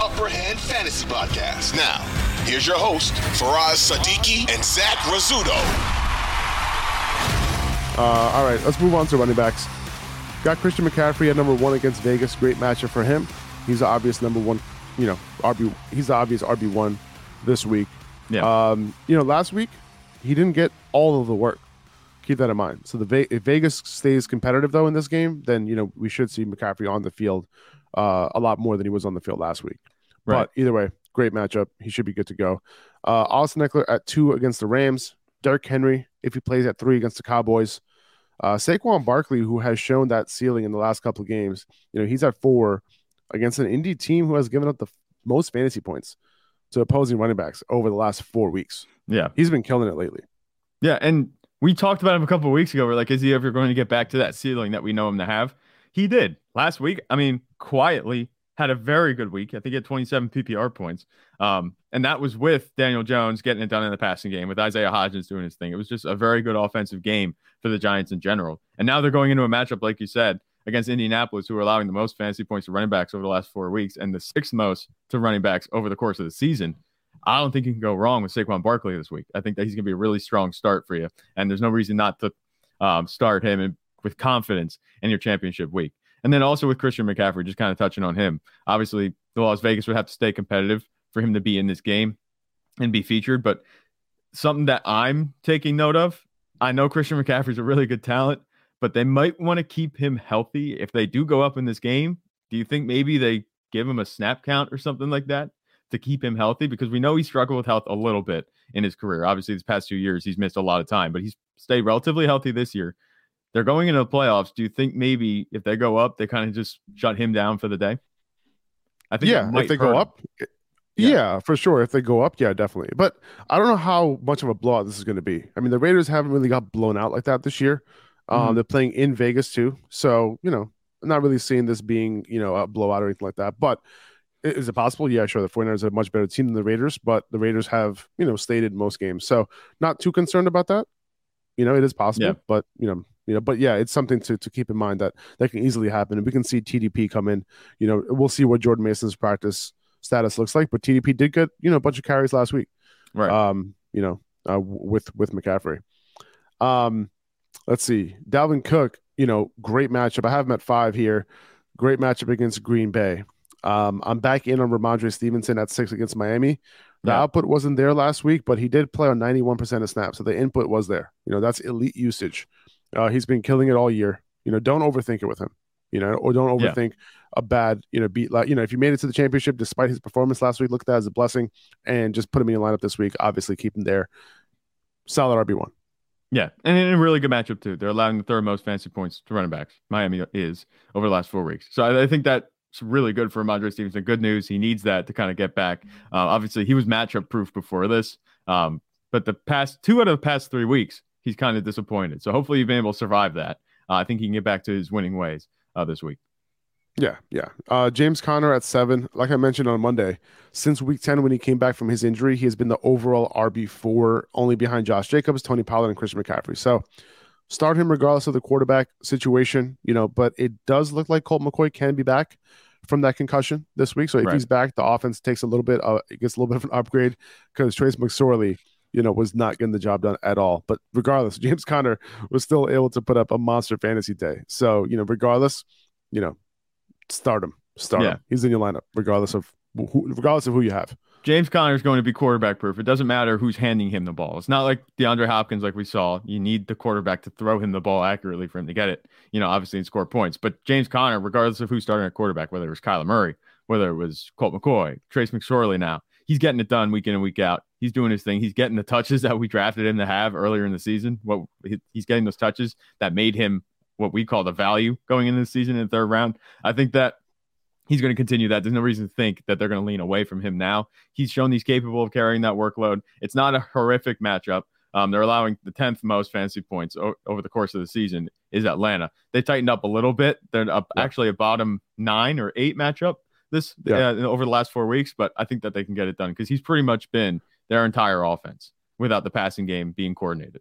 Upper Hand Fantasy Podcast. Now, here's your host, Faraz Sadiki and Zach Rizzuto. Uh, all right, let's move on to running backs. Got Christian McCaffrey at number one against Vegas. Great matchup for him. He's the obvious number one, you know, RB. He's the obvious RB one this week. Yeah. Um, you know, last week he didn't get all of the work. Keep that in mind. So the if Vegas stays competitive though in this game, then you know we should see McCaffrey on the field uh, a lot more than he was on the field last week. Right. But either way, great matchup. He should be good to go. Uh, Austin Ekeler at two against the Rams. Derrick Henry if he plays at three against the Cowboys. Uh, Saquon Barkley, who has shown that ceiling in the last couple of games, you know he's at four against an indie team who has given up the f- most fantasy points to opposing running backs over the last four weeks. Yeah. He's been killing it lately. Yeah. And we talked about him a couple of weeks ago. We're like, is he ever going to get back to that ceiling that we know him to have? He did last week. I mean, quietly had a very good week. I think he had 27 PPR points. Um, and that was with Daniel Jones getting it done in the passing game, with Isaiah Hodgins doing his thing. It was just a very good offensive game for the Giants in general. And now they're going into a matchup, like you said, against Indianapolis, who are allowing the most fantasy points to running backs over the last four weeks and the sixth most to running backs over the course of the season. I don't think you can go wrong with Saquon Barkley this week. I think that he's going to be a really strong start for you. And there's no reason not to um, start him in, with confidence in your championship week. And then also with Christian McCaffrey, just kind of touching on him. Obviously, the Las Vegas would have to stay competitive for him to be in this game and be featured. But something that I'm taking note of, I know Christian McCaffrey's a really good talent, but they might want to keep him healthy. If they do go up in this game, do you think maybe they give him a snap count or something like that to keep him healthy? Because we know he struggled with health a little bit in his career. Obviously, these past two years, he's missed a lot of time, but he's stayed relatively healthy this year. They're going into the playoffs. Do you think maybe if they go up, they kind of just shut him down for the day? I think yeah, if they go him. up, Yeah. yeah. for sure. If they go up, yeah, definitely. But I don't know how much of a blowout this is going to be. I mean, the Raiders haven't really got blown out like that this year. Um, Mhm. They're playing in Vegas too, so you know, I'm not really seeing this being you know a blowout or anything like that. But is it possible? Yeah, sure. The 49ers are a much better team than the Raiders, but the Raiders have you know stated most games, so not too concerned about that. You know, it is possible, Yeah. but you know, you know, but yeah, it's something to to keep in mind that that can easily happen, and we can see TDP come in. You know, we'll see what Jordan Mason's practice status looks like, but TDP did get you know a bunch of carries last week. Right. Um, you know, uh, with with McCaffrey. Um, let's see, Dalvin Cook. You know, great matchup. I have him at five here. Great matchup against Green Bay. Um, I'm back in on Rhamondre Stevenson at six against Miami. The Yeah. output wasn't there last week, but he did play on 91% of snaps, so the input was there. You know, that's elite usage. Uh, he's been killing it all year. You know, don't overthink it with him. You know, or don't Yeah. overthink a bad, you know, beat. Like, you know, if you made it to the championship despite his performance last week, look at that as a blessing, and just put him in your lineup this week. Obviously, keep him there. Solid RB one. Yeah, and in a really good matchup too. They're allowing the third most fancy points to running backs. Miami is over the last four weeks, so I, I think that's really good for Rhamondre Stevenson. Good news. He needs that to kind of get back. Uh, obviously, he was matchup proof before this, um, but the past two out of the past three weeks, he's kind of disappointed. So hopefully, you've been able to survive that. Uh, I think he can get back to his winning ways uh, this week. Yeah, yeah. Uh, James Conner at seven. Like I mentioned on Monday, since week 10, when he came back from his injury, he has been the overall RB4, only behind Josh Jacobs, Tony Pollard, and Christian McCaffrey. So start him regardless of the quarterback situation, you know, but it does look like Colt McCoy can be back from that concussion this week. So if Right. he's back, the offense takes a little bit, uh, it gets a little bit of an upgrade because Trace McSorley, you know, was not getting the job done at all. But regardless, James Conner was still able to put up a monster fantasy day. So, you know, regardless, you know, start him. Start Yeah. him. He's in your lineup, regardless of who, regardless of who you have. James Conner is going to be quarterback proof. It doesn't matter who's handing him the ball. It's not like DeAndre Hopkins, like we saw. You need the quarterback to throw him the ball accurately for him to get it, you know, obviously and score points. But James Conner, regardless of who's starting at quarterback, whether it was Kyler Murray, whether it was Colt McCoy, Trace McSorley now, he's getting it done week in and week out. He's doing his thing. He's getting the touches that we drafted him to have earlier in the season. What he's getting those touches that made him what we call the value going into the season in the third round. I think that he's going to continue that. There's no reason to think that they're going to lean away from him now. He's shown he's capable of carrying that workload. It's not a horrific matchup. Um, they're allowing the 10th most fantasy points o- over the course of the season is Atlanta. They tightened up a little bit. They're up actually a bottom nine or eight matchup this yeah. uh, over the last four weeks, but I think that they can get it done because he's pretty much been their entire offense without the passing game being coordinated.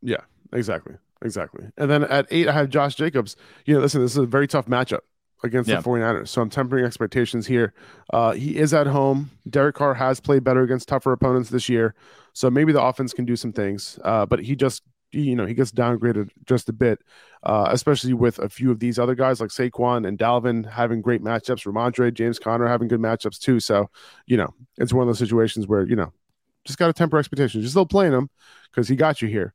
Yeah, exactly. Exactly. And then at eight, I have Josh Jacobs. You know, listen, this is a very tough matchup against yeah. the 49ers. So I'm tempering expectations here. Uh, he is at home. Derek Carr has played better against tougher opponents this year. So maybe the offense can do some things. Uh, but he just, you know, he gets downgraded just a bit, uh, especially with a few of these other guys like Saquon and Dalvin having great matchups, Rhamondre, James Conner having good matchups too. So, you know, it's one of those situations where, you know, just got to temper expectations. You're still playing him because he got you here.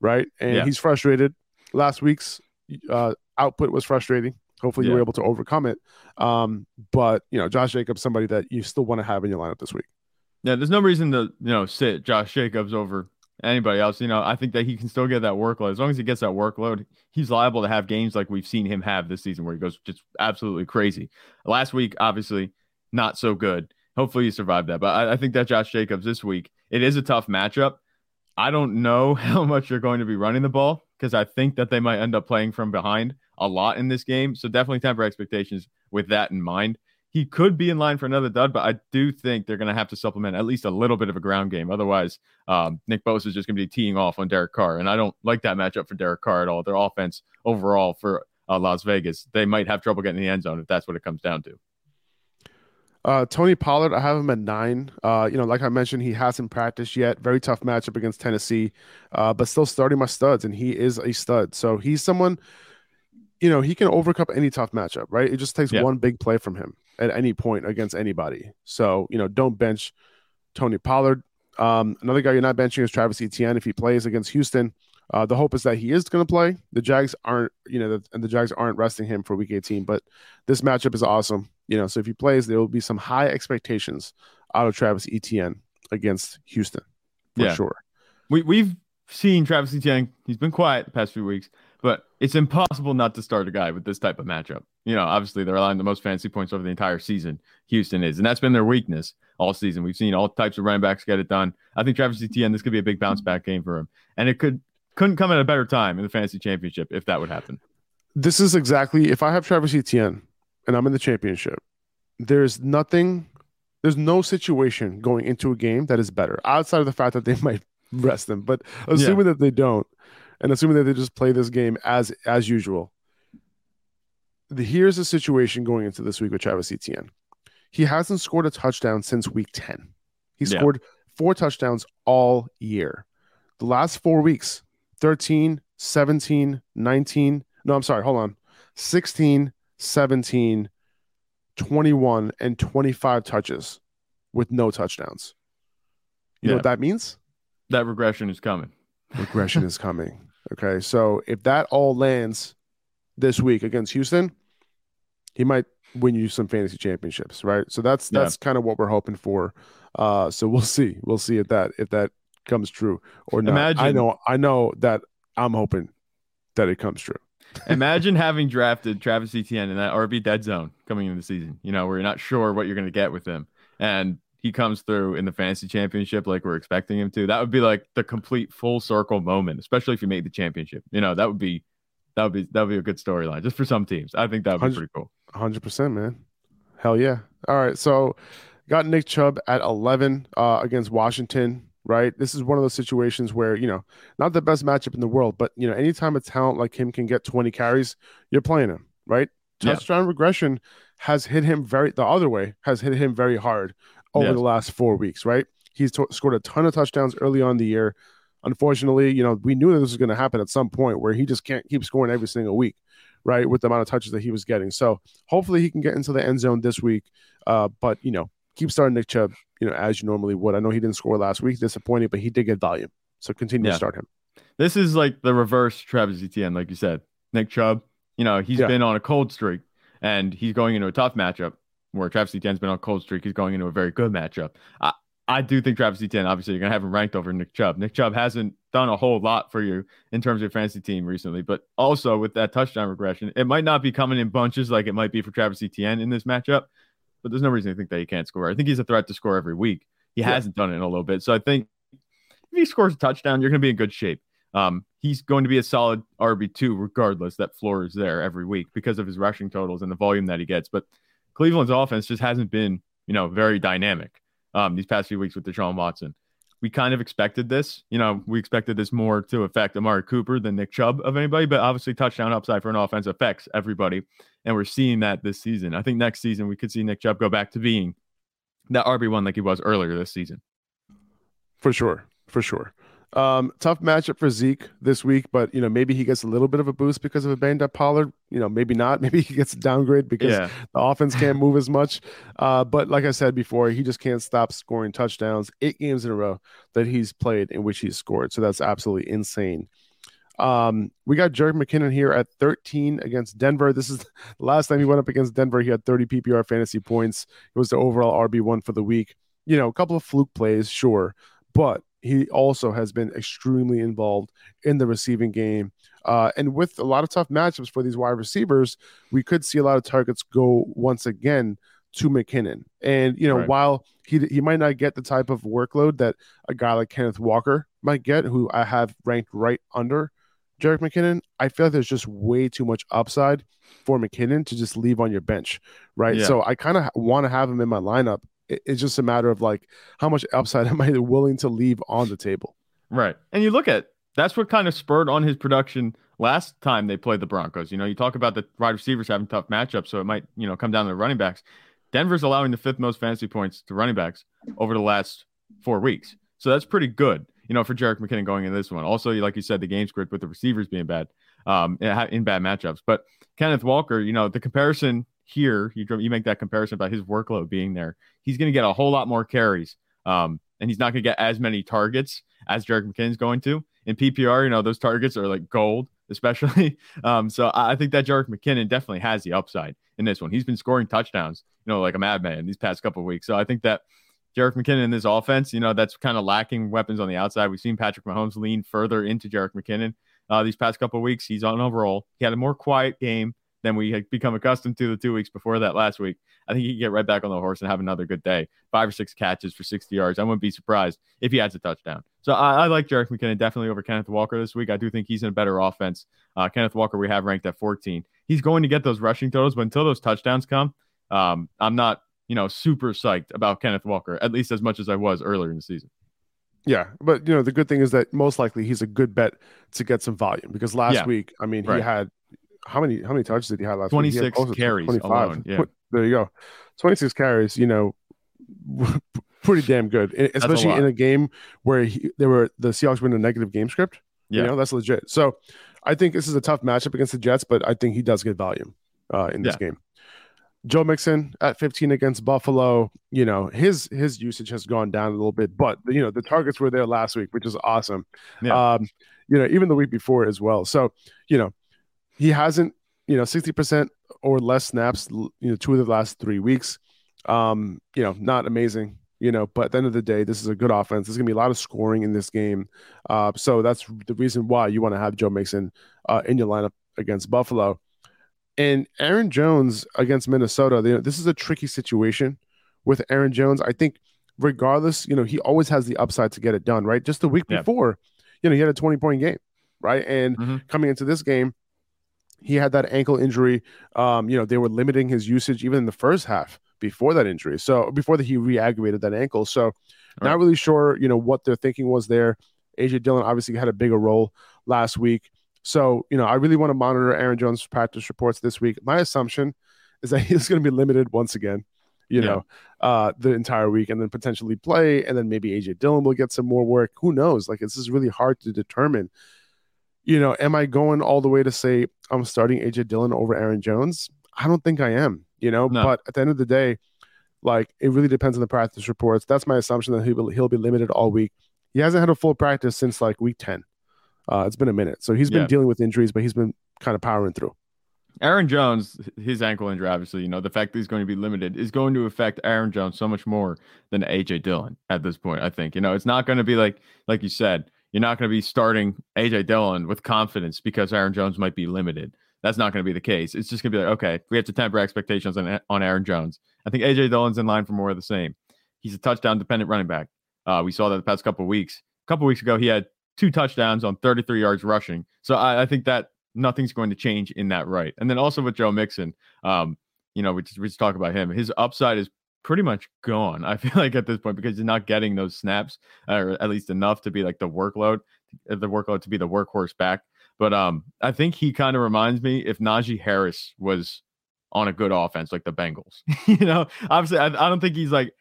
Right. And yeah. he's frustrated. Last week's uh, output was frustrating. Hopefully, yeah. you were able to overcome it. Um, but you know, Josh Jacobs, somebody that you still want to have in your lineup this week. Yeah, there's no reason to you know sit Josh Jacobs over anybody else. You know, I think that he can still get that workload as long as he gets that workload. He's liable to have games like we've seen him have this season, where he goes just absolutely crazy. Last week, obviously, not so good. Hopefully, you survived that. But I, I think that Josh Jacobs this week, it is a tough matchup. I don't know how much you're going to be running the ball because I think that they might end up playing from behind a lot in this game. So definitely temper expectations with that in mind. He could be in line for another dud, but I do think they're going to have to supplement at least a little bit of a ground game. Otherwise, um, Nick Bosa is just going to be teeing off on Derek Carr, and I don't like that matchup for Derek Carr at all. Their offense overall for uh, Las Vegas, they might have trouble getting the end zone if that's what it comes down to. Uh, Tony Pollard, I have him at nine. Uh, you know, like I mentioned, he hasn't practiced yet. Very tough matchup against Tennessee, uh, but still starting my studs, and he is a stud. So he's someone, you know, he can overcome any tough matchup, right? It just takes yeah. one big play from him at any point against anybody. So you know, don't bench Tony Pollard. Um, another guy you're not benching is Travis Etienne if he plays against Houston. Uh, the hope is that he is going to play. The Jags aren't, you know, the, and the Jags aren't resting him for Week 18. But this matchup is awesome. You know, so if he plays, there will be some high expectations out of Travis Etienne against Houston for yeah. sure. We we've seen Travis Etienne. He's been quiet the past few weeks, but it's impossible not to start a guy with this type of matchup. You know, obviously they're allowing the most fantasy points over the entire season. Houston is, and that's been their weakness all season. We've seen all types of running backs get it done. I think Travis Etienne, this could be a big bounce back game for him, and it could couldn't come at a better time in the fantasy championship if that would happen. This is exactly if I have Travis Etienne and I'm in the championship, there's nothing, there's no situation going into a game that is better outside of the fact that they might rest them. But assuming yeah. that they don't, and assuming that they just play this game as as usual, the, here's the situation going into this week with Travis Etienne. He hasn't scored a touchdown since week 10. He yeah. scored four touchdowns all year. The last four weeks 13, 17, 19. No, I'm sorry. Hold on. 16, 17, 21, and 25 touches with no touchdowns. You yeah. know what that means? That regression is coming. Regression is coming. Okay. So if that all lands this week against Houston, he might win you some fantasy championships, right? So that's that's yeah. kind of what we're hoping for. Uh so we'll see. We'll see if that if that comes true or not. Imagine, I know I know that I'm hoping that it comes true. Imagine having drafted Travis Etienne in that RB dead zone coming into the season, you know, where you're not sure what you're going to get with him. And he comes through in the fantasy championship like we're expecting him to. That would be like the complete full circle moment, especially if you made the championship. You know, that would be that would be that would be a good storyline just for some teams. I think that would be pretty cool. 100%, man. Hell yeah. All right, so got Nick Chubb at 11 uh, against Washington right? This is one of those situations where, you know, not the best matchup in the world, but, you know, anytime a talent like him can get 20 carries, you're playing him, right? Touchdown yeah. regression has hit him very, the other way has hit him very hard over yes. the last four weeks, right? He's t- scored a ton of touchdowns early on the year. Unfortunately, you know, we knew that this was going to happen at some point where he just can't keep scoring every single week, right? With the amount of touches that he was getting. So hopefully he can get into the end zone this week. Uh, but, you know, keep starting Nick Chubb, you know, as you normally would. I know he didn't score last week, disappointing, but he did get volume. So continue yeah. to start him. This is like the reverse Travis Etienne, like you said. Nick Chubb, you know, he's yeah. been on a cold streak and he's going into a tough matchup where Travis Etienne's been on a cold streak. He's going into a very good matchup. I, I do think Travis Etienne, obviously, you're going to have him ranked over Nick Chubb. Nick Chubb hasn't done a whole lot for you in terms of your fantasy team recently, but also with that touchdown regression, it might not be coming in bunches like it might be for Travis Etienne in this matchup, but there's no reason to think that he can't score. I think he's a threat to score every week. He yeah. hasn't done it in a little bit. So I think if he scores a touchdown, you're going to be in good shape. Um, he's going to be a solid RB2 regardless. That floor is there every week because of his rushing totals and the volume that he gets. But Cleveland's offense just hasn't been, you know, very dynamic um, these past few weeks with Deshaun Watson. We kind of expected this. You know, we expected this more to affect Amari Cooper than Nick Chubb of anybody, but obviously touchdown upside for an offense affects everybody. And we're seeing that this season. I think next season we could see Nick Chubb go back to being that RB1 like he was earlier this season. For sure. For sure. Um, tough matchup for Zeke this week, but you know maybe he gets a little bit of a boost because of a banged up Pollard. You know maybe not. Maybe he gets a downgrade because yeah. the offense can't move as much. Uh, but like I said before, he just can't stop scoring touchdowns. Eight games in a row that he's played in which he's scored, so that's absolutely insane. Um, we got Jerick McKinnon here at 13 against Denver. This is the last time he went up against Denver. He had 30 PPR fantasy points. It was the overall RB one for the week. You know, a couple of fluke plays, sure, but he also has been extremely involved in the receiving game. Uh, and with a lot of tough matchups for these wide receivers, we could see a lot of targets go once again to McKinnon. And you know, right. while he he might not get the type of workload that a guy like Kenneth Walker might get, who I have ranked right under Jerick McKinnon, I feel like there's just way too much upside for McKinnon to just leave on your bench, right? Yeah. So I kind of want to have him in my lineup it's just a matter of like how much upside am I willing to leave on the table. Right. And you look at that's what kind of spurred on his production last time they played the Broncos. You know, you talk about the wide receivers having tough matchups, so it might, you know, come down to the running backs. Denver's allowing the fifth most fantasy points to running backs over the last four weeks. So that's pretty good, you know, for Jerick McKinnon going in this one. Also, like you said, the game script with the receivers being bad um, in bad matchups. But Kenneth Walker, you know, the comparison here, you you make that comparison about his workload being there. He's going to get a whole lot more carries, um, and he's not going to get as many targets as Jerick McKinnon's going to. In PPR, you know those targets are like gold, especially. Um, so I think that Jerick McKinnon definitely has the upside in this one. He's been scoring touchdowns, you know, like a madman these past couple weeks. So I think that Jerick McKinnon in this offense, you know, that's kind of lacking weapons on the outside. We've seen Patrick Mahomes lean further into Jerick McKinnon uh, these past couple weeks. He's on roll. He had a more quiet game than we had become accustomed to the two weeks before that last week. I think he can get right back on the horse and have another good day. Five or six catches for 60 yards. I wouldn't be surprised if he adds a touchdown. So I, I like Jerick McKinnon definitely over Kenneth Walker this week. I do think he's in a better offense. Uh, Kenneth Walker, we have ranked at 14. He's going to get those rushing totals, but until those touchdowns come, um, I'm not, you know, super psyched about Kenneth Walker, at least as much as I was earlier in the season. Yeah, but you know the good thing is that most likely he's a good bet to get some volume because last yeah. week, I mean, right. he had how many how many touches did he have last 26 week? carries 25. Alone, yeah. There you go. 26 carries, you know, pretty damn good, especially a in a game where he, they were the Seahawks were in a negative game script. Yeah. You know, that's legit. So I think this is a tough matchup against the Jets, but I think he does get volume uh, in this yeah. game. Joe Mixon at 15 against Buffalo, you know, his his usage has gone down a little bit, but you know, the targets were there last week, which is awesome. Yeah. Um, you know, even the week before as well. So, you know, he hasn't, you know, 60% or less snaps, you know, two of the last three weeks. Um, you know, not amazing, you know, but at the end of the day, this is a good offense. There's gonna be a lot of scoring in this game. Uh, so that's the reason why you want to have Joe Mixon uh, in your lineup against Buffalo. And Aaron Jones against Minnesota, you know, this is a tricky situation with Aaron Jones. I think regardless, you know, he always has the upside to get it done, right? Just the week yeah. before, you know, he had a 20 point game, right? And mm-hmm. coming into this game, he had that ankle injury. Um, you know, they were limiting his usage even in the first half before that injury. So before that, he re-aggravated that ankle. So right. not really sure, you know, what their thinking was there. AJ Dillon obviously had a bigger role last week. So, you know, I really want to monitor Aaron Jones' practice reports this week. My assumption is that he's going to be limited once again, you yeah. know, uh, the entire week and then potentially play. And then maybe AJ Dillon will get some more work. Who knows? Like, this is really hard to determine you know, am I going all the way to say I'm starting AJ Dillon over Aaron Jones? I don't think I am, you know, no. but at the end of the day, like it really depends on the practice reports. That's my assumption that he'll, he'll be limited all week. He hasn't had a full practice since like week 10. Uh, it's been a minute. So he's been yeah. dealing with injuries, but he's been kind of powering through. Aaron Jones, his ankle injury, obviously, you know, the fact that he's going to be limited is going to affect Aaron Jones so much more than AJ Dillon at this point. I think, you know, it's not going to be like, like you said, you're not going to be starting AJ Dillon with confidence because Aaron Jones might be limited. That's not going to be the case. It's just going to be like, okay, we have to temper expectations on, on Aaron Jones. I think AJ Dillon's in line for more of the same. He's a touchdown dependent running back. Uh, we saw that the past couple weeks. A couple weeks ago, he had two touchdowns on 33 yards rushing. So I, I think that nothing's going to change in that right. And then also with Joe Mixon, um, you know, we just, we just talk about him. His upside is pretty much gone. I feel like at this point because he's not getting those snaps, or at least enough to be like the workload, uh, the workload to be the workhorse back. But um, I think he kind of reminds me if Najee Harris was on a good offense like the Bengals. you know, obviously, I, I don't think he's like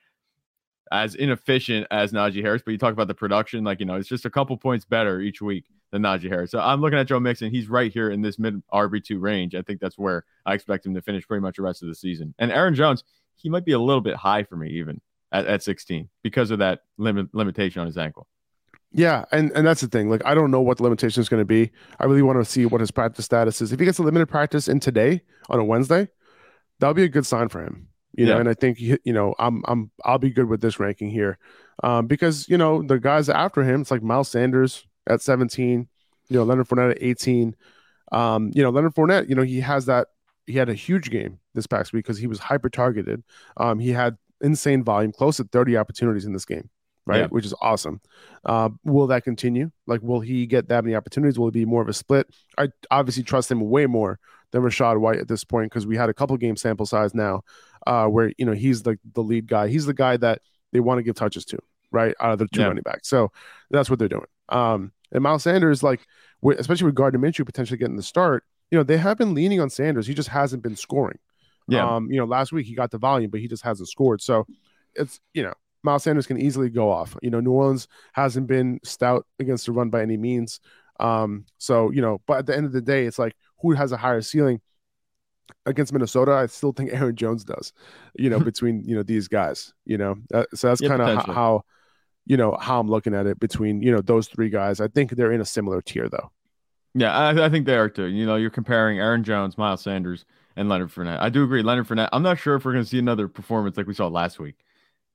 as inefficient as Najee Harris, but you talk about the production, like you know, it's just a couple points better each week than Najee Harris. So I'm looking at Joe Mixon. He's right here in this mid RB2 range. I think that's where I expect him to finish pretty much the rest of the season. And Aaron Jones, he might be a little bit high for me even at, at 16 because of that limit limitation on his ankle. Yeah, and and that's the thing. Like, I don't know what the limitation is going to be. I really want to see what his practice status is. If he gets a limited practice in today on a Wednesday, that'll be a good sign for him. You yeah. know, and I think you know, I'm I'm I'll be good with this ranking here, um, because you know the guys after him, it's like Miles Sanders, at 17, you know, Leonard Fournette at 18. Um, you know, Leonard Fournette, you know, he has that, he had a huge game this past week because he was hyper targeted. Um, he had insane volume, close to 30 opportunities in this game, right? Yeah. Which is awesome. Uh, will that continue? Like, will he get that many opportunities? Will it be more of a split? I obviously trust him way more than Rachaad White at this point because we had a couple game sample size now uh, where, you know, he's the, the lead guy. He's the guy that they want to give touches to, right? Out of the two yeah. running backs. So that's what they're doing. Um, and Miles Sanders, like, especially with Gardner Minshew potentially getting the start, you know, they have been leaning on Sanders. He just hasn't been scoring. Yeah. Um, you know, last week he got the volume, but he just hasn't scored. So it's, you know, Miles Sanders can easily go off. You know, New Orleans hasn't been stout against the run by any means. Um, so, you know, but at the end of the day, it's like who has a higher ceiling against Minnesota? I still think Aaron Jones does, you know, between, you know, these guys, you know, uh, so that's yeah, kind of how, you know how I'm looking at it between you know those three guys. I think they're in a similar tier though. Yeah, I, I think they are too. You know, you're comparing Aaron Jones, Miles Sanders, and Leonard Fournette. I do agree, Leonard Fournette. I'm not sure if we're going to see another performance like we saw last week.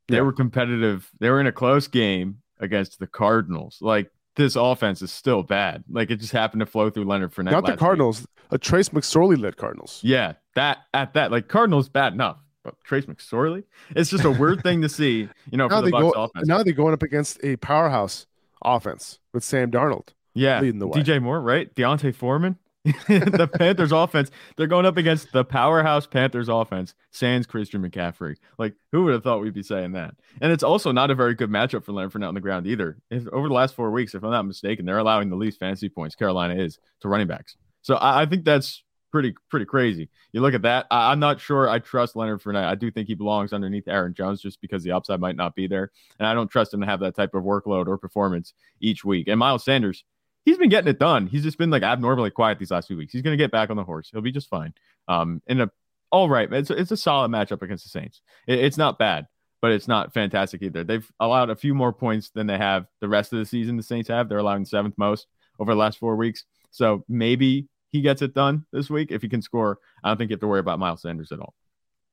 They yeah. were competitive. They were in a close game against the Cardinals. Like this offense is still bad. Like it just happened to flow through Leonard Fournette. Not the Cardinals, week. a Trace McSorley led Cardinals. Yeah, that at that like Cardinals bad enough. But Trace McSorley. It's just a weird thing to see, you know, now for the Bucs go, offense. Now they're going up against a powerhouse offense with Sam Darnold. Yeah, leading the way. DJ Moore, right? D'Onta Foreman. the Panthers offense, they're going up against the powerhouse Panthers offense, sans Christian McCaffrey. Like, who would have thought we'd be saying that? And it's also not a very good matchup for Leonard Fournette on the ground either. If, over the last four weeks, if I'm not mistaken, they're allowing the least fantasy points, Carolina is, to running backs. So I, I think that's pretty pretty crazy. You look at that. I, am not sure I trust Leonard Fournette. I do think he belongs underneath Aaron Jones just because the upside might not be there, and I don't trust him to have that type of workload or performance each week. And Miles Sanders, he's been getting it done. He's just been like abnormally quiet these last few weeks. He's going to get back on the horse. He'll be just fine. Um, in a all right, it's it's a solid matchup against the Saints. It, it's not bad, but it's not fantastic either. They've allowed a few more points than they have the rest of the season. The Saints have. They're allowing seventh most over the last four weeks. So maybe he gets it done this week, if he can score, I don't think you have to worry about Miles Sanders at all.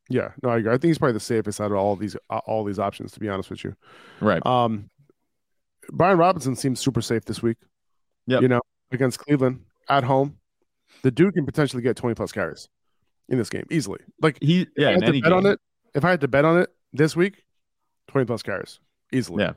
Yeah, no, I agree. I think he's probably the safest out of all these uh, all these options, to be honest with you. Right. Um, Brian Robinson seems super safe this week. Yeah. You know, against Cleveland at home, the dude can potentially get twenty plus carries in this game easily. Like he, yeah, I had to bet game. on it. If I had to bet on it this week, twenty plus carries easily. Yeah.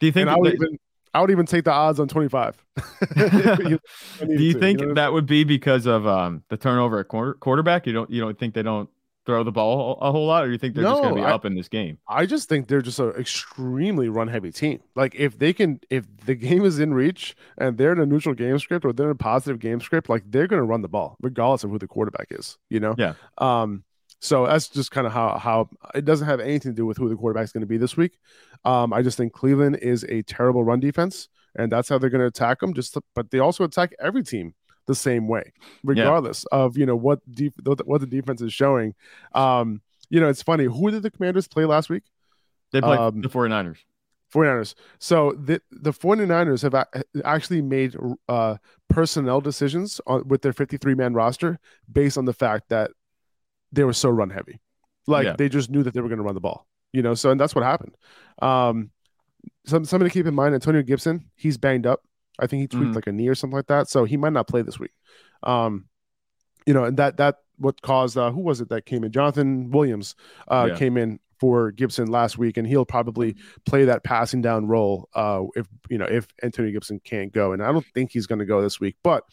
Do you think? I would even I would even take the odds on 25. Do you to, think you know? that would be because of um, the turnover at quarter, quarterback? You don't you don't think they don't throw the ball a whole lot, or you think they're no, just going to be I, up in this game? I just think they're just an extremely run heavy team. Like if they can, if the game is in reach and they're in a neutral game script or they're in a positive game script, like they're going to run the ball regardless of who the quarterback is. You know? Yeah. Um. So that's just kind of how how it doesn't have anything to do with who the quarterback is going to be this week. Um, I just think Cleveland is a terrible run defense, and that's how they're going to attack them. Just to, but they also attack every team the same way, regardless yeah. of you know what def- what the defense is showing. Um, you know, it's funny. Who did the Commanders play last week? They played um, the 49ers. 49ers. So the the 49ers have actually made uh, personnel decisions on, with their 53 man roster based on the fact that they were so run heavy. Like Yeah. they just knew that they were going to run the ball, you know. So and that's what happened. Um, some something to keep in mind: Antonio Gibson, he's banged up. I think he tweaked Mhm. like a knee or something like that, so he might not play this week. Um, you know, and that that what caused uh, who was it that came in? Jonathan Williams uh, Yeah. came in for Gibson last week, and he'll probably play that passing down role uh, if you know if Antonio Gibson can't go, and I don't think he's going to go this week, but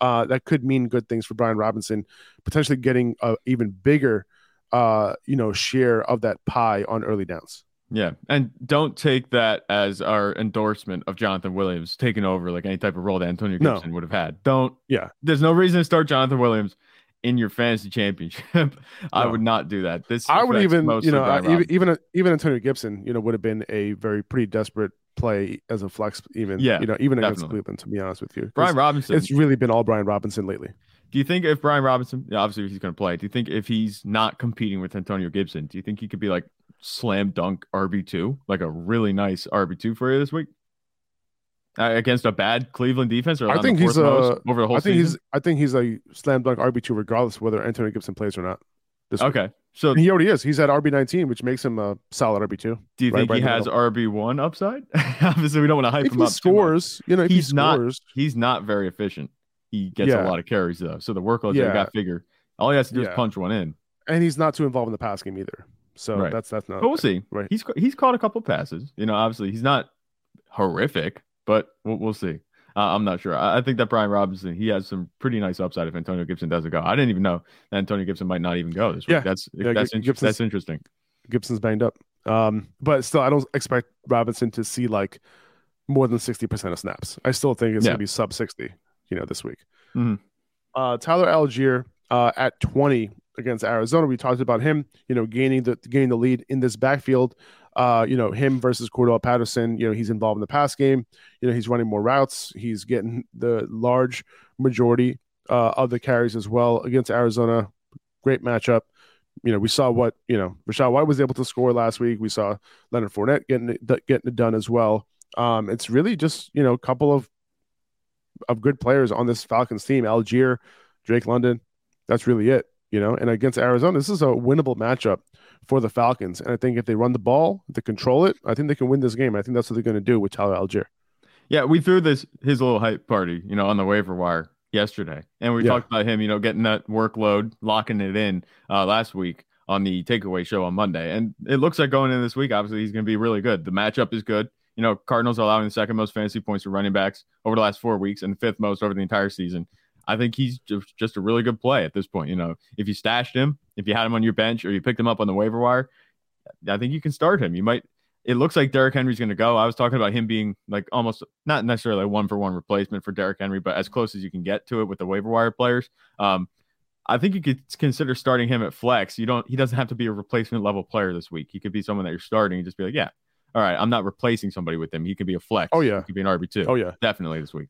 uh, that could mean good things for Brian Robinson, potentially getting a even bigger uh, you know share of that pie on early downs. Yeah, and don't take that as our endorsement of Jonathan Williams taking over like any type of role that Antonio No. Gibson would have had. Don't. Yeah. There's no reason to start Jonathan Williams in your fantasy championship. I No. would not do that. This I would even, you know, uh, even even even Antonio Gibson, you know, would have been a very pretty desperate play as a flex, even, Yeah, you know, even against. Cleveland. To be honest with you. Brian Robinson. it's really been all Brian Robinson lately. Do you think if Brian Robinson, obviously he's going to play, do you think if he's not competing with Antonio Gibson, do you think he could be like slam dunk RB2, like a really nice RB2 for you this week? Uh, against a bad Cleveland defense, or I think he's a- over the whole I think season? he's, I think he's a slam dunk RB two regardless of whether Antonio Gibson plays or not. This week. okay. So And he already is. He's at RB nineteen, which makes him a solid RB two. do you right- think right he has. RB1 upside? obviously, we don't want to hype If him he up. scores, you know, He's he not- He's not very efficient. He gets Yeah. a lot of carries though, so the workload yeah. Yeah. got figure. All he has to do is punch one in. and he's not too involved in the pass game either. So Right. that's that's not. But we'll see. Right. He's he's caught a couple passes. You know, obviously he's not horrific, but we'll, we'll see. Uh, I'm not sure. I, I think that Brian Robinson he has some pretty nice upside if Antonio Gibson doesn't go. I didn't even know that Antonio Gibson might not even go this week. Yeah. That's Yeah, that's Gibson's- that's interesting. Gibson's banged up. Um, but still, I don't expect Robinson to see like more than sixty percent of snaps. I still think it's Yeah. gonna be sub sixty. You know, this week. Mhm. Uh, Tyler Allgeier uh, at twenty against Arizona. We talked about him. You know, gaining the gaining the lead in this backfield. Uh, you know, him versus Cordarrelle Patterson. You know, he's involved in the pass game. You know, he's running more routes. He's getting the large majority uh, of the carries as well against Arizona. Great matchup. You know, we saw what you know Rachaad White was able to score last week. We saw Leonard Fournette getting it, getting it done as well. Um, it's really just you know a couple of of good players on this Falcons team. Allgeier, Drake London. That's really it. You know, and against Arizona, this is a winnable matchup for the Falcons. And I think if they run the ball, they control it, I think they can win this game. I think that's what they're going to do with Tyler Allgeier. Yeah, we threw this his little hype party, you know, on the waiver wire yesterday, and we Yeah. talked about him, you know, getting that workload, locking it in uh, last week on the takeaway show on Monday, and it looks like going in this week, obviously he's going to be really good. The matchup is good. You know, Cardinals are allowing the second most fantasy points for running backs over the last four weeks, and fifth most over the entire season. I think he's just, just a really good play at this point. You know, if you stashed him, if you had him on your bench, or you picked him up on the waiver wire, I think you can start him. You might it looks like Derrick Henry's going to go. I was talking about him being like almost not necessarily a one for one replacement for Derrick Henry, but as close as you can get to it with the waiver wire players. Um, I think you could consider starting him at flex. You don't. He doesn't have to be a replacement level player this week. He could be someone that you're starting and just be like, yeah, all right, I'm not replacing somebody with him. He could be a flex. Oh, yeah. he could be an RB two. Oh yeah, definitely this week.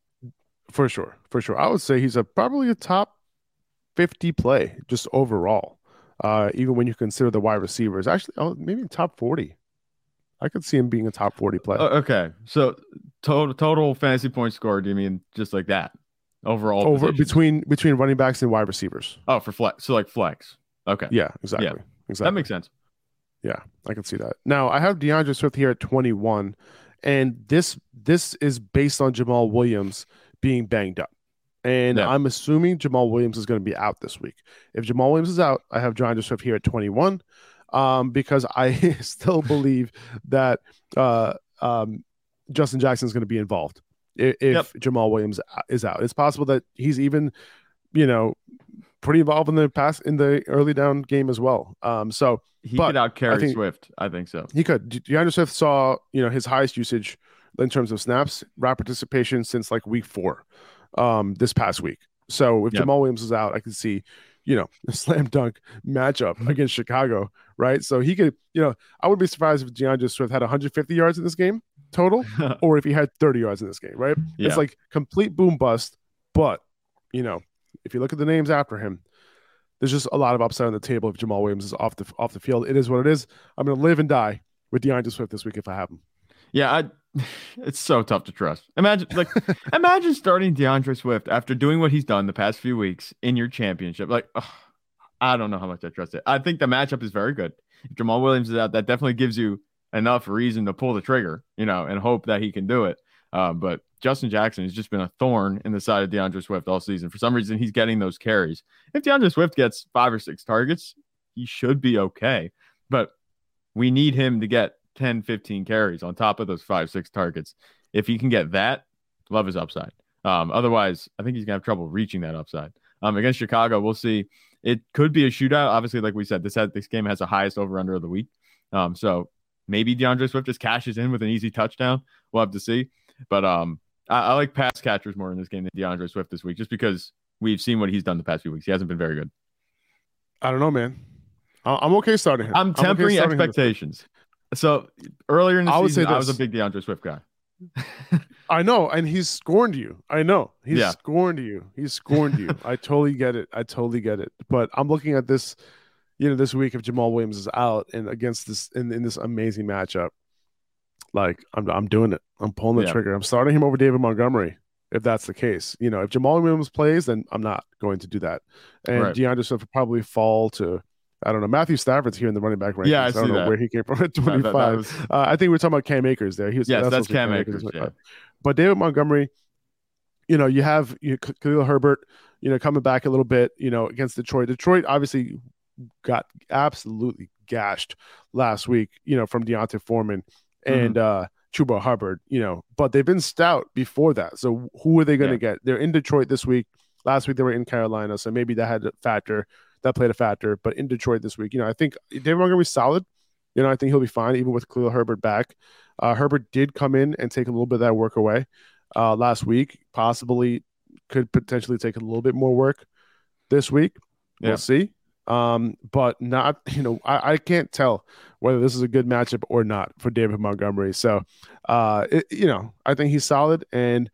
For sure, for sure. I would say he's a probably a top fifty play just overall. Uh, even when you consider the wide receivers, actually, oh, maybe top forty. I could see him being a top forty play. Uh, okay, so total total fantasy point score. Do you mean just like that overall? Over between between running backs and wide receivers. oh for flex. So like flex. Okay, Yeah, exactly. Yeah. Exactly. that makes sense. Yeah, I can see that. Now I have D'Andre Swift here at 21, and this this is based on Jamaal Williams being banged up. And Yeah. I'm assuming Jamaal Williams is going to be out this week. If Jamaal Williams is out, I have D'Andre Swift here at 21, um, because I still believe that uh, um, Justin Jackson is going to be involved if Yep. Jamaal Williams is out. It's possible that he's even, you know, pretty involved in the pass in the early down game as well. Um, so He could out carry Swift. I think so. he could. D'Andre Swift saw, you know, his highest usage in terms of snaps, route participation since like week four, um, this past week. So if Yep. Jamaal Williams is out, I can see, you know, a slam dunk matchup Mm-hmm. against Chicago, right? So he could, you know, I would be surprised if D'Andre Swift had 150 yards in this game total, or if he had 30 yards in this game, right? Yeah. It's like complete boom bust. But, you know, if you look at the names after him, there's just a lot of upside on the table if Jamaal Williams is off the off the field. It is what it is. I'm going to live and die with D'Andre Swift this week if I have him. Yeah, I, it's so tough to trust. Imagine like imagine starting D'Andre Swift after doing what he's done the past few weeks in your championship. Like, ugh, I don't know how much I trust it. I think the matchup is very good. If Jamaal Williams is out, that definitely gives you enough reason to pull the trigger, you know, and hope that he can do it. Uh, but Justin Jackson has just been a thorn in the side of D'Andre Swift all season. For some reason, he's getting those carries. If D'Andre Swift gets five or six targets, he should be okay. But we need him to get 10, 15 carries on top of those five, six targets. If he can get that, love his upside. Um, otherwise, I think he's gonna have trouble reaching that upside. Um, against Chicago, we'll see. It could be a shootout. Obviously, like we said, this has, this game has the highest over under of the week. Um, so maybe D'Andre Swift just cashes in with an easy touchdown. We'll have to see. But um, I, I like pass catchers more in this game than D'Andre Swift this week, just because we've seen what he's done the past few weeks. He hasn't been very good. I don't know, man. I'm okay starting him. I'm tempering okay expectations. So earlier in the I would season, say I was a big D'Andre Swift guy. I know, and he's scorned you. I know he's Yeah. scorned you. He's scorned you. I totally get it. I totally get it. But I'm looking at this, you know, this week if Jamaal Williams is out and against this in, in this amazing matchup, like I'm I'm doing it. I'm pulling the Yeah. trigger. I'm starting him over David Montgomery. If that's the case, you know, if Jamaal Williams plays, then I'm not going to do that. And Right. D'Andre Swift will probably fall to, I don't know. Matthew Stafford's here in the running back rankings. Yeah, I don't see know that. where he came from at That- that- that 25. was- Uh, I think we are talking about Cam Akers there. He was yes, that's to be Cam Akers. at Yeah. But David Montgomery, you know, you have you, Khalil Herbert, you know, coming back a little bit, you know, against Detroit. Detroit obviously got absolutely gashed last week, you know, from D'Onta Foreman and uh Chuba Hubbard, you know, but they've been stout before that. So who are they going to get? They're in Detroit this week. Last week they were in Carolina, so maybe that had a factor. That played a factor, but in Detroit this week, you know, I think David Montgomery's solid. You know, I think he'll be fine even with Khalil Herbert back. Uh, Herbert did come in and take a little bit of that work away uh, last week. Possibly could potentially take a little bit more work this week. Yeah. We'll see. Um, but not, you know, I, I can't tell whether this is a good matchup or not for David Montgomery. So, uh, it, you know, I think he's solid and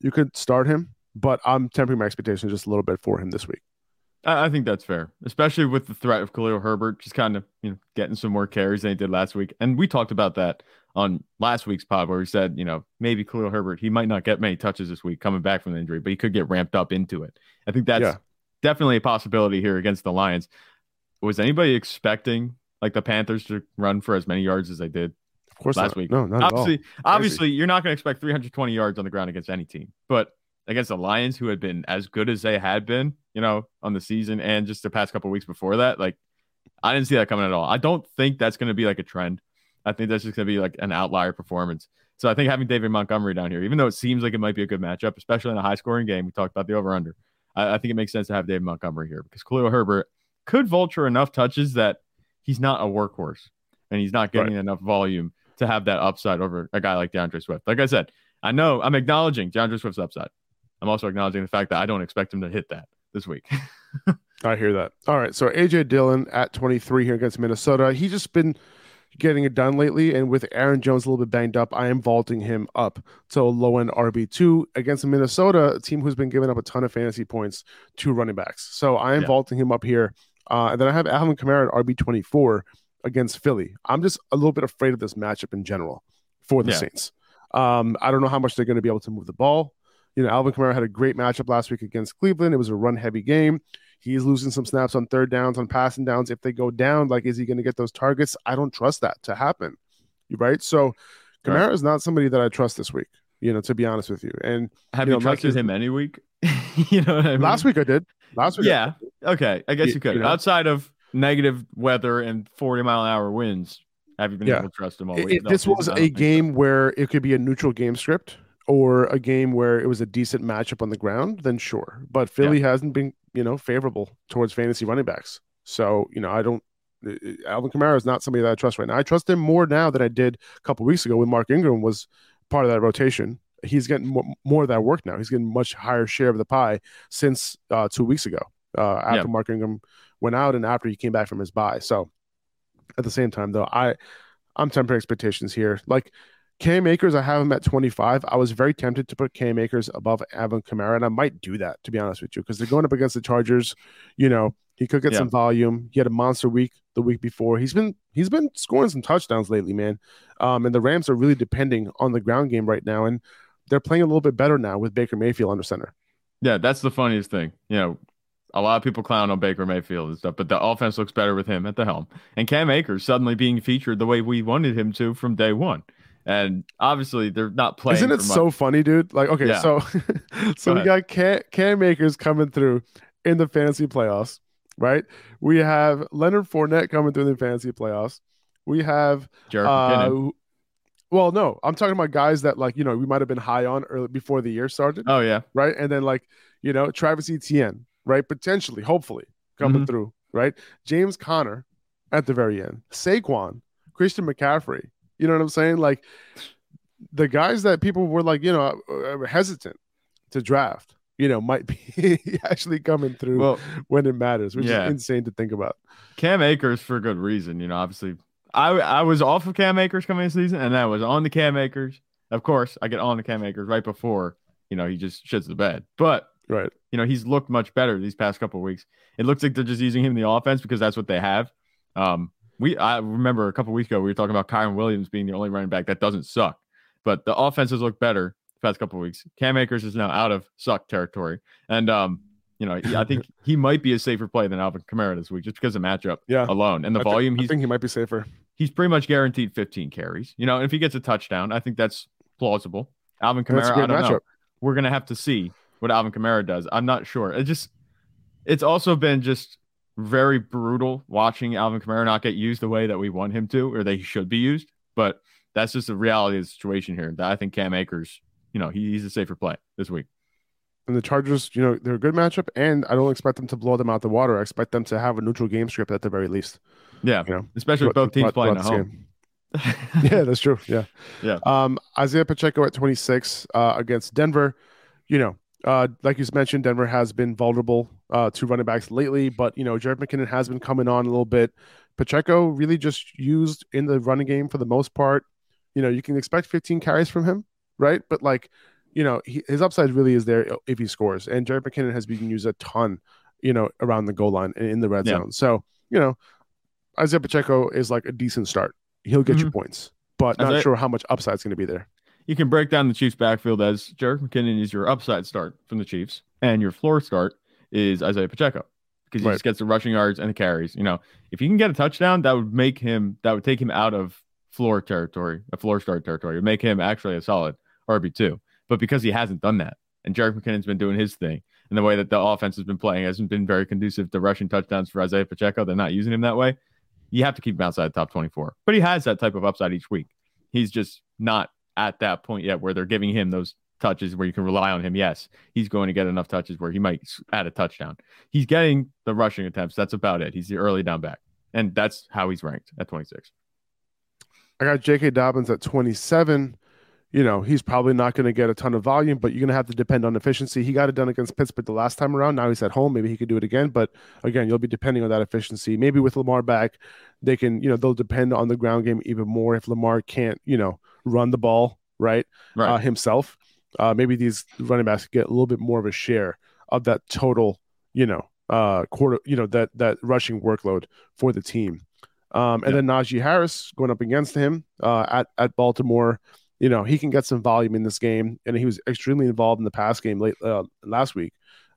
you could start him, but I'm tempering my expectations just a little bit for him this week. I, I think that's fair, especially with the threat of Khalil Herbert just kind of you know getting some more carries than he did last week. And we talked about that on last week's pod where we said, you know, maybe Khalil Herbert he might not get many touches this week coming back from the injury, but he could get ramped up into it. I think that's Yeah. definitely a possibility here against the Lions. Was anybody expecting like the Panthers to run for as many yards as they did? Of course, Last not. week. No, not at all. obviously, obviously, you're not going to expect 320 yards on the ground against any team, but against the Lions, who had been as good as they had been, you know, on the season and just the past couple weeks before that, like I didn't see that coming at all. I don't think that's going to be like a trend. I think that's just going to be like an outlier performance. So I think having David Montgomery down here, even though it seems like it might be a good matchup, especially in a high scoring game, we talked about the over under. I, I think it makes sense to have David Montgomery here because Khalil Herbert could vulture enough touches that he's not a workhorse and he's not getting enough volume to have that upside over a guy like D'Andre Swift. Like I said, I know I'm acknowledging D'Andre Swift's upside. I'm also acknowledging the fact that I don't expect him to hit that this week. I hear that. All right. So AJ Dillon at 23 here against Minnesota. He's just been getting it done lately. And with Aaron Jones a little bit banged up, I am vaulting him up to low end RB2 against Minnesota, a team who's been giving up a ton of fantasy points to running backs. So I am Yeah. vaulting him up here. Uh, and then I have Alvin Kamara at RB24 against Philly. I'm just a little bit afraid of this matchup in general for the Yeah. Saints. Um, I don't know how much they're going to be able to move the ball. You know, Alvin Kamara had a great matchup last week against Cleveland. It was a run heavy game. He's losing some snaps on third downs, on passing downs. If they go down, like, is he going to get those targets? I don't trust that to happen. You right? So, Kamara is not somebody that I trust this week. You know, to be honest with you. And have You know, like trusted his- him any week? you know what I mean? last week I did. Last week, I Yeah. Okay. I guess You- you could. you know? Outside of negative weather and 40 mile an hour winds, have you been Yeah. able to trust him all week? No, this was a think so. game where it could be a neutral game script or a game where it was a decent matchup on the ground, then sure. But Philly hasn't been, you know, favorable towards fantasy running backs. So, you know, I don't. uh, Alvin Kamara is not somebody that I trust right now. I trust him more now than I did a couple weeks ago when Mark Ingram was part of that rotation. He's getting more, more of that work now. He's getting much higher share of the pie since uh, two weeks ago uh, after Yeah. Mark Ingram went out and after he came back from his bye. So, at the same time, though, I I'm tempering expectations here. Like Cam Akers, I have him at 25. I was very tempted to put Cam Akers above Alvin Kamara, and I might do that to be honest with you, because they're going up against the Chargers. You know, He could get Yeah. some volume. He had a monster week the week before. He's been he's been scoring some touchdowns lately, man. Um, and the Rams are really depending on the ground game right now, and they're playing a little bit better now with Baker Mayfield under center. Yeah, that's the funniest thing. You know, a lot of people clown on Baker Mayfield and stuff, but the offense looks better with him at the helm. And Cam Akers suddenly being featured the way we wanted him to from day one. And obviously, they're not playing. Isn't it so funny, dude? Like, okay, Yeah. so so Go we got Cam, Cam Akers coming through in the fantasy playoffs, right? We have Leonard Fournette coming through in the fantasy playoffs. We have Jared uh, McKinnon? well, no, I'm talking about guys that like you know we might have been high on early before the year started, Oh yeah, right? And then like you know Travis Etienne, right? Potentially, hopefully coming Mhm. through, right? James Conner at the very end, Saquon, Christian McCaffrey. You know what I'm saying? Like the guys that people were like you know uh, hesitant to draft, you know, might be actually coming through well, when it matters, which Yeah. is insane to think about. Cam Akers for good reason. You know, obviously, I I was off of Cam Akers coming season, and I was on the Cam Akers. Of course, I get on the Cam Akers right before you know he just shits the bed. But Right. you know he's looked much better these past couple of weeks. It looks like they're just using him in the offense because that's what they have. Um, we I remember a couple weeks ago we were talking about Kyren Williams being the only running back that doesn't suck, but the offenses look better the past couple of weeks. Cam Akers is now out of suck territory, and um, you know I think he might be a safer play than Alvin Kamara this week just because of matchup Yeah. alone and the I volume. I he's think he might be safer. he's pretty much guaranteed 15 carries. You know, and if he gets a touchdown, I think that's plausible. Alvin And that's a Kamara, I don't know. We're gonna have to see what Alvin Kamara does. I'm not sure. It just it's also been just very brutal watching Alvin Kamara not get used the way that we want him to or that he should be used. But that's just the reality of the situation here. That I think Cam Akers, you know, he, he's a safer play this week. And the Chargers, you know, they're a good matchup, and I don't expect them to blow them out the water. I expect them to have a neutral game script at the very least. Yeah, You know, especially with both teams playing at home. yeah, that's true. Yeah. Yeah. Um, Isaiah Pacheco at 26 uh, against Denver. You know, uh, like you mentioned, Denver has been vulnerable uh, to running backs lately, but you know, Jerick McKinnon has been coming on a little bit. Pacheco really just used in the running game for the most part. You know, you can expect 15 carries from him, right? But like, you know, he, his upside really is there if he scores. And Jerick McKinnon has been used a ton, you know, around the goal line and in the red Yeah. zone. So, you know, Isaiah Pacheco is like a decent start. He'll get you points, but not sure how much upside's going to be there. You can break down the Chiefs backfield as Jerick McKinnon is your upside start from the Chiefs, and your floor start is Isaiah Pacheco because he Right. just gets the rushing yards and the carries. You know, if you can get a touchdown, that would make him that would take him out of floor territory, a floor start territory. It would make him actually a solid RB two. But because he hasn't done that, and Jerick McKinnon's been doing his thing, and the way that the offense has been playing hasn't been very conducive to rushing touchdowns for Isaiah Pacheco. They're not using him that way. You have to keep him outside the top 24. But he has that type of upside each week. He's just not at that point yet where they're giving him those touches where you can rely on him. Yes, he's going to get enough touches where he might add a touchdown. He's getting the rushing attempts. That's about it. He's the early down back. And that's how he's ranked at 26. I got J.K. Dobbins at 27. You know, he's probably not going to get a ton of volume, but you're going to have to depend on efficiency. He got it done against Pittsburgh the last time around. Now he's at home. Maybe he could do it again. But again, you'll be depending on that efficiency. Maybe with Lamar back, they can, you know, they'll depend on the ground game even more if Lamar can't, you know, run the ball, right? Right. Uh, himself. Uh, maybe these running backs get a little bit more of a share of that total, you know, uh, quarter, you know, that that rushing workload for the team. Um, and Yeah. then Najee Harris going up against him uh, at at Baltimore. You know, he can get some volume in this game, and he was extremely involved in the pass game late uh, last week.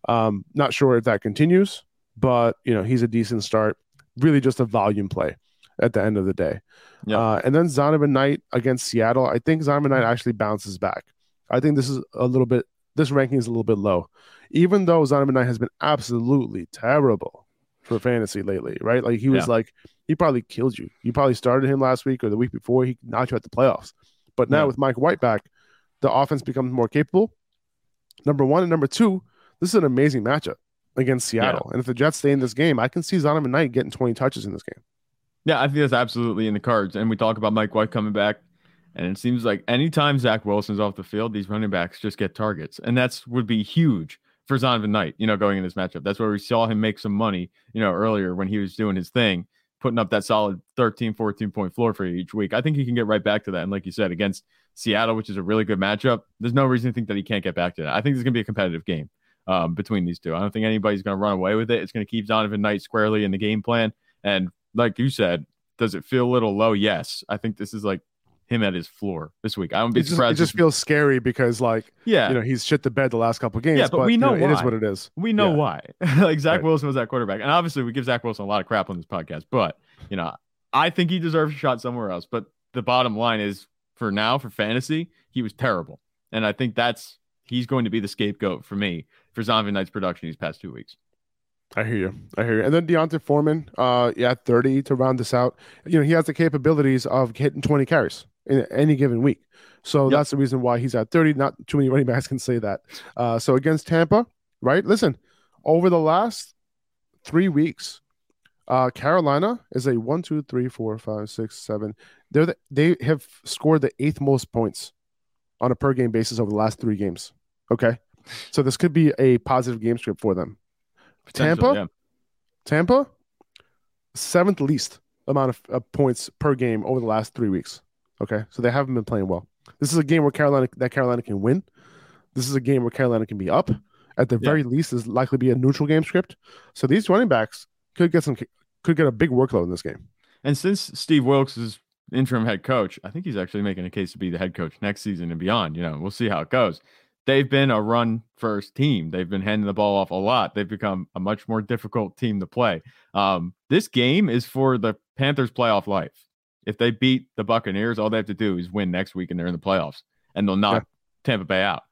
Um, not sure if that continues, but you know, he's a decent start. Really, just a volume play at the end of the day. Yeah. Uh, and then Zonovan Knight against Seattle. I think Zonovan Knight actually bounces back. I think this is a little bit. This ranking is a little bit low, even though Zonovan Knight has been absolutely terrible for fantasy lately. Right? Like he was Yeah. like he probably killed you. You probably started him last week or the week before. He knocked you out the playoffs. But now Yeah. with Mike White back, the offense becomes more capable. Number one and number two, this is an amazing matchup against Seattle. And if the Jets stay in this game, I can see Zonovan Knight getting 20 touches in this game. Yeah, I think that's absolutely in the cards. And we talk about Mike White coming back. And it seems like anytime Zach Wilson's off the field, these running backs just get targets. And that's would be huge for Zonovan Knight, you know, going in this matchup. That's where we saw him make some money, you know, earlier when he was doing his thing, putting up that solid 13, 14 point floor for each week. I think he can get right back to that. And like you said, against Seattle, which is a really good matchup, there's no reason to think that he can't get back to that. I think this is going to be a competitive game. um, between these two. I don't think anybody's going to run away with it. It's going to keep Zonovan Knight squarely in the game plan. And like you said, does it feel a little low? Yes. I think this is like him at his floor this week. I don't be it just, surprised. It just feels scary because, like, yeah, you know, he's shit the bed the last couple of games. Yeah, but, but we know, you know it is what it is. We know yeah. why. like Zach right. Wilson was that quarterback, and obviously we give Zach Wilson a lot of crap on this podcast. But you know, I think he deserves a shot somewhere else. But the bottom line is, for now, for fantasy, he was terrible, and I think that's he's going to be the scapegoat for me for Zonovan Knight's production these past two weeks. I hear you. I hear you. And then D'Onta Foreman, uh, yeah, 30 to round this out. You know, he has the capabilities of hitting 20 carries in any given week. So yep. that's the reason why he's at 30. Not too many running backs can say that. Uh, so against Tampa, right? Listen, over the last three weeks, uh, Carolina is a one, two, three, four, five, six, seven. They're the, they have scored the eighth most points on a per game basis over the last three games. Okay, so this could be a positive game script for them. Tampa, yeah. Tampa, seventh least amount of, of points per game over the last three weeks. Okay, so they haven't been playing well. This is a game where Carolina that Carolina can win. This is a game where Carolina can be up. At the yeah. very least, is likely to be a neutral game script. So these running backs could get some could get a big workload in this game. And since Steve Wilks is interim head coach, I think he's actually making a case to be the head coach next season and beyond. You know, we'll see how it goes. They've been a run first team. They've been handing the ball off a lot. They've become a much more difficult team to play. Um, this game is for the Panthers' playoff life. If they beat the Buccaneers, all they have to do is win next week and they're in the playoffs and they'll knock yeah. Tampa Bay out.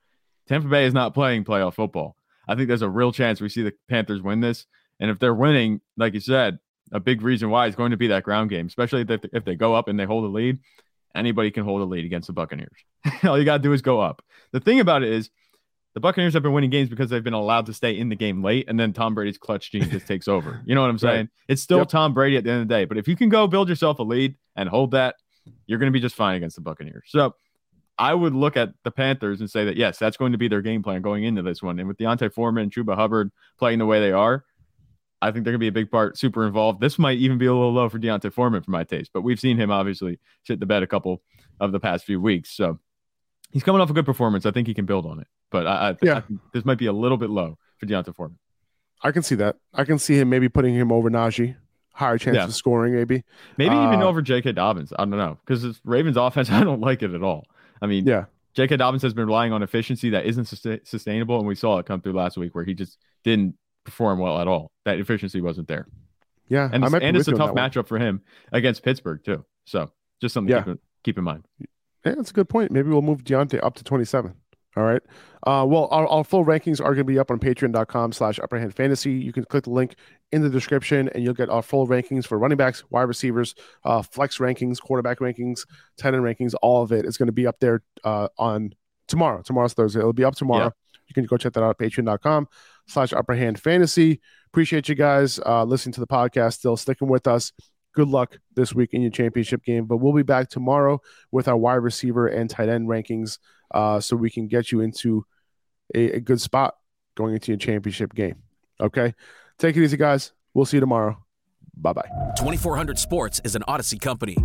Tampa Bay is not playing playoff football. I think there's a real chance we see the Panthers win this. And if they're winning, like you said, a big reason why is going to be that ground game, especially if, if they go up and they hold a lead. Anybody can hold a lead against the Buccaneers. All you got to do is go up. The thing about it is, the Buccaneers have been winning games because they've been allowed to stay in the game late, and then Tom Brady's clutch gene just takes over. You know what I'm saying? Right. It's still yep. Tom Brady at the end of the day. But if you can go build yourself a lead and hold that, you're going to be just fine against the Buccaneers. So I would look at the Panthers and say that yes, that's going to be their game plan going into this one. And with D'Onta Foreman and Chuba Hubbard playing the way they are, I think they're going to be a big part, super involved. This might even be a little low for D'Onta Foreman for my taste, but we've seen him obviously shit the bed a couple of the past few weeks. So he's coming off a good performance. I think he can build on it, but I, I, yeah. I this might be a little bit low for D'Onta Foreman. I can see that. I can see him maybe putting him over Najee. Higher chance yeah. of scoring, maybe. Maybe uh, even over J.K. Dobbins. I don't know because it's Ravens offense, I don't like it at all. I mean, yeah, J.K. Dobbins has been relying on efficiency that isn't sustainable, and we saw it come through last week where he just didn't perform well at all. That efficiency wasn't there. Yeah, and, and it's a tough matchup one. for him against Pittsburgh too. So just something yeah. to keep, keep in mind. Yeah, that's a good point. Maybe we'll move D'Onta up to 27. All right. Uh, well, our, our, full rankings are going to be up on patreon.com slash upperhand fantasy. You can click the link in the description and you'll get our full rankings for running backs, wide receivers, uh, flex rankings, quarterback rankings, tight end rankings. All of it is going to be up there uh, on tomorrow. Tomorrow's Thursday. It'll be up tomorrow. You can go check that out at patreon.com slash upperhand fantasy. Appreciate you guys uh, listening to the podcast, still sticking with us. Good luck this week in your championship game. But we'll be back tomorrow with our wide receiver and tight end rankings uh, so we can get you into a, a good spot going into your championship game. Okay. Take it easy, guys. We'll see you tomorrow. Bye bye. 2400 Sports is an Audacy company.